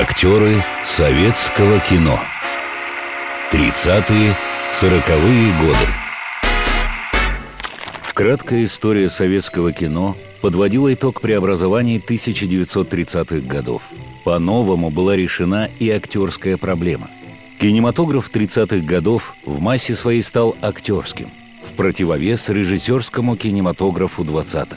Актеры советского кино 30-е, 40-е годы Краткая история советского кино подводила итог преобразований 1930-х годов. По-новому была решена и актерская проблема. Кинематограф 30-х годов в массе своей стал актерским, в противовес режиссерскому кинематографу 20-х.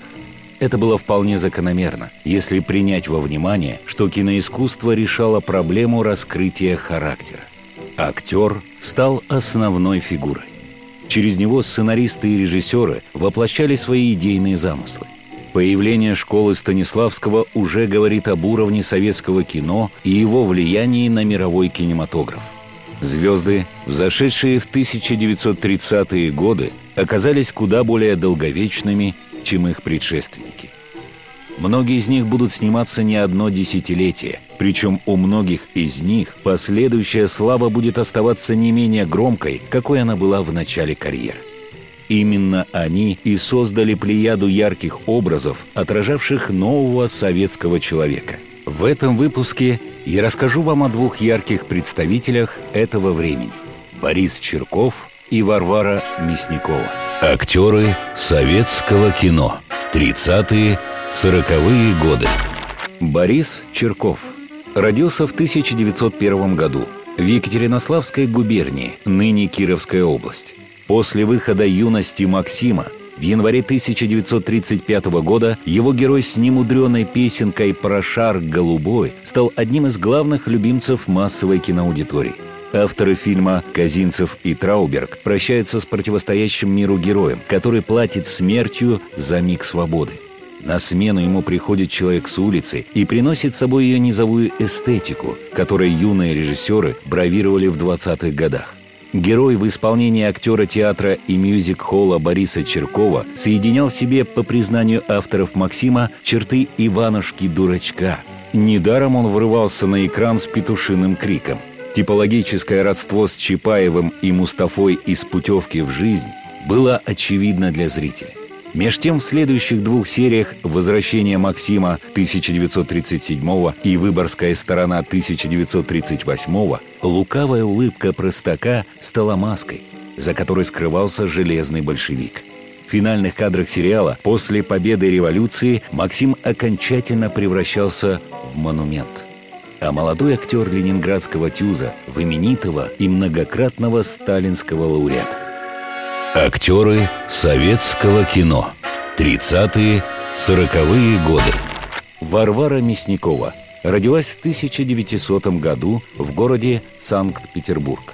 Это было вполне закономерно, если принять во внимание, что киноискусство решало проблему раскрытия характера. Актер стал основной фигурой. Через него сценаристы и режиссеры воплощали свои идейные замыслы. Появление школы Станиславского уже говорит об уровне советского кино и его влиянии на мировой кинематограф. Звезды, взошедшие в 1930-е годы, оказались куда более долговечными чем их предшественники. Многие из них будут сниматься не одно десятилетие, причем у многих из них последующая слава будет оставаться не менее громкой, какой она была в начале карьеры. Именно они и создали плеяду ярких образов, отражавших нового советского человека. В этом выпуске я расскажу вам о двух ярких представителях этого времени – Борис Черков и Варвара Мясникова. Актеры советского кино. 30-е, 40-е годы. Борис Черков родился в 1901 году в Екатеринославской губернии, ныне Кировская область. После выхода «Юности Максима» в январе 1935 года его герой с немудреной песенкой про шар голубой стал одним из главных любимцев массовой киноаудитории – Авторы фильма Казинцев и Трауберг прощаются с противостоящим миру героем, который платит смертью за миг свободы. На смену ему приходит человек с улицы и приносит с собой ее низовую эстетику, которой юные режиссеры бравировали в 20-х годах. Герой в исполнении актера театра и мюзик-холла Бориса Черкова соединял в себе, по признанию авторов Максима, черты Иванушки-дурачка. Недаром он врывался на экран с петушиным криком – Типологическое родство с Чапаевым и Мустафой из «Путевки в жизнь» было очевидно для зрителя. Меж тем, в следующих двух сериях «Возвращение Максима» 1937 и «Выборгская сторона» 1938 лукавая улыбка простака стала маской, за которой скрывался железный большевик. В финальных кадрах сериала после победы революции Максим окончательно превращался в монумент – а молодой актер ленинградского ТЮЗа в именитого и многократного сталинского лауреата. Актеры советского кино. 30-е, 40-е годы. Варвара Мясникова родилась в 1900 году в городе Санкт-Петербург.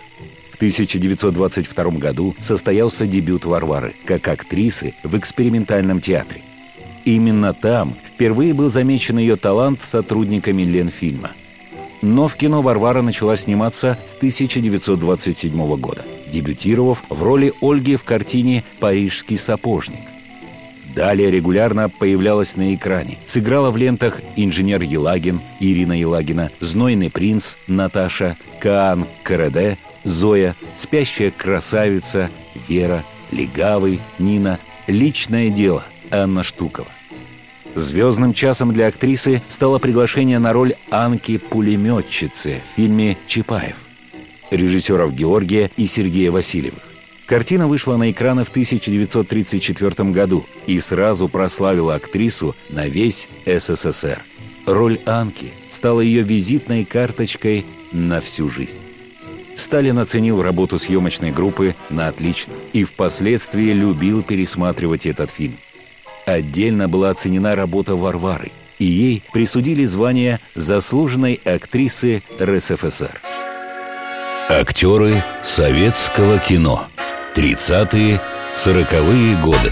В 1922 году состоялся дебют Варвары как актрисы в экспериментальном театре. Именно там впервые был замечен ее талант сотрудниками Ленфильма – но в кино Варвара начала сниматься с 1927 года, дебютировав в роли Ольги в картине «Парижский сапожник». Далее регулярно появлялась на экране. Сыграла в лентах «Инженер Елагин», Ирина Елагина, «Знойный принц», Наташа, Каан Караде, Зоя, «Спящая красавица», Вера, «Легавый», Нина, «Личное дело», Анна Штукова. Звездным часом для актрисы стало приглашение на роль Анки-пулеметчицы в фильме «Чапаев» режиссеров Георгия и Сергея Васильевых. Картина вышла на экраны в 1934 году и сразу прославила актрису на весь СССР. Роль Анки стала ее визитной карточкой на всю жизнь. Сталин оценил работу съемочной группы на отлично и впоследствии любил пересматривать этот фильм. Отдельно была оценена работа Варвары, и ей присудили звание заслуженной актрисы РСФСР. Актеры советского кино. 30-е, 40-е годы.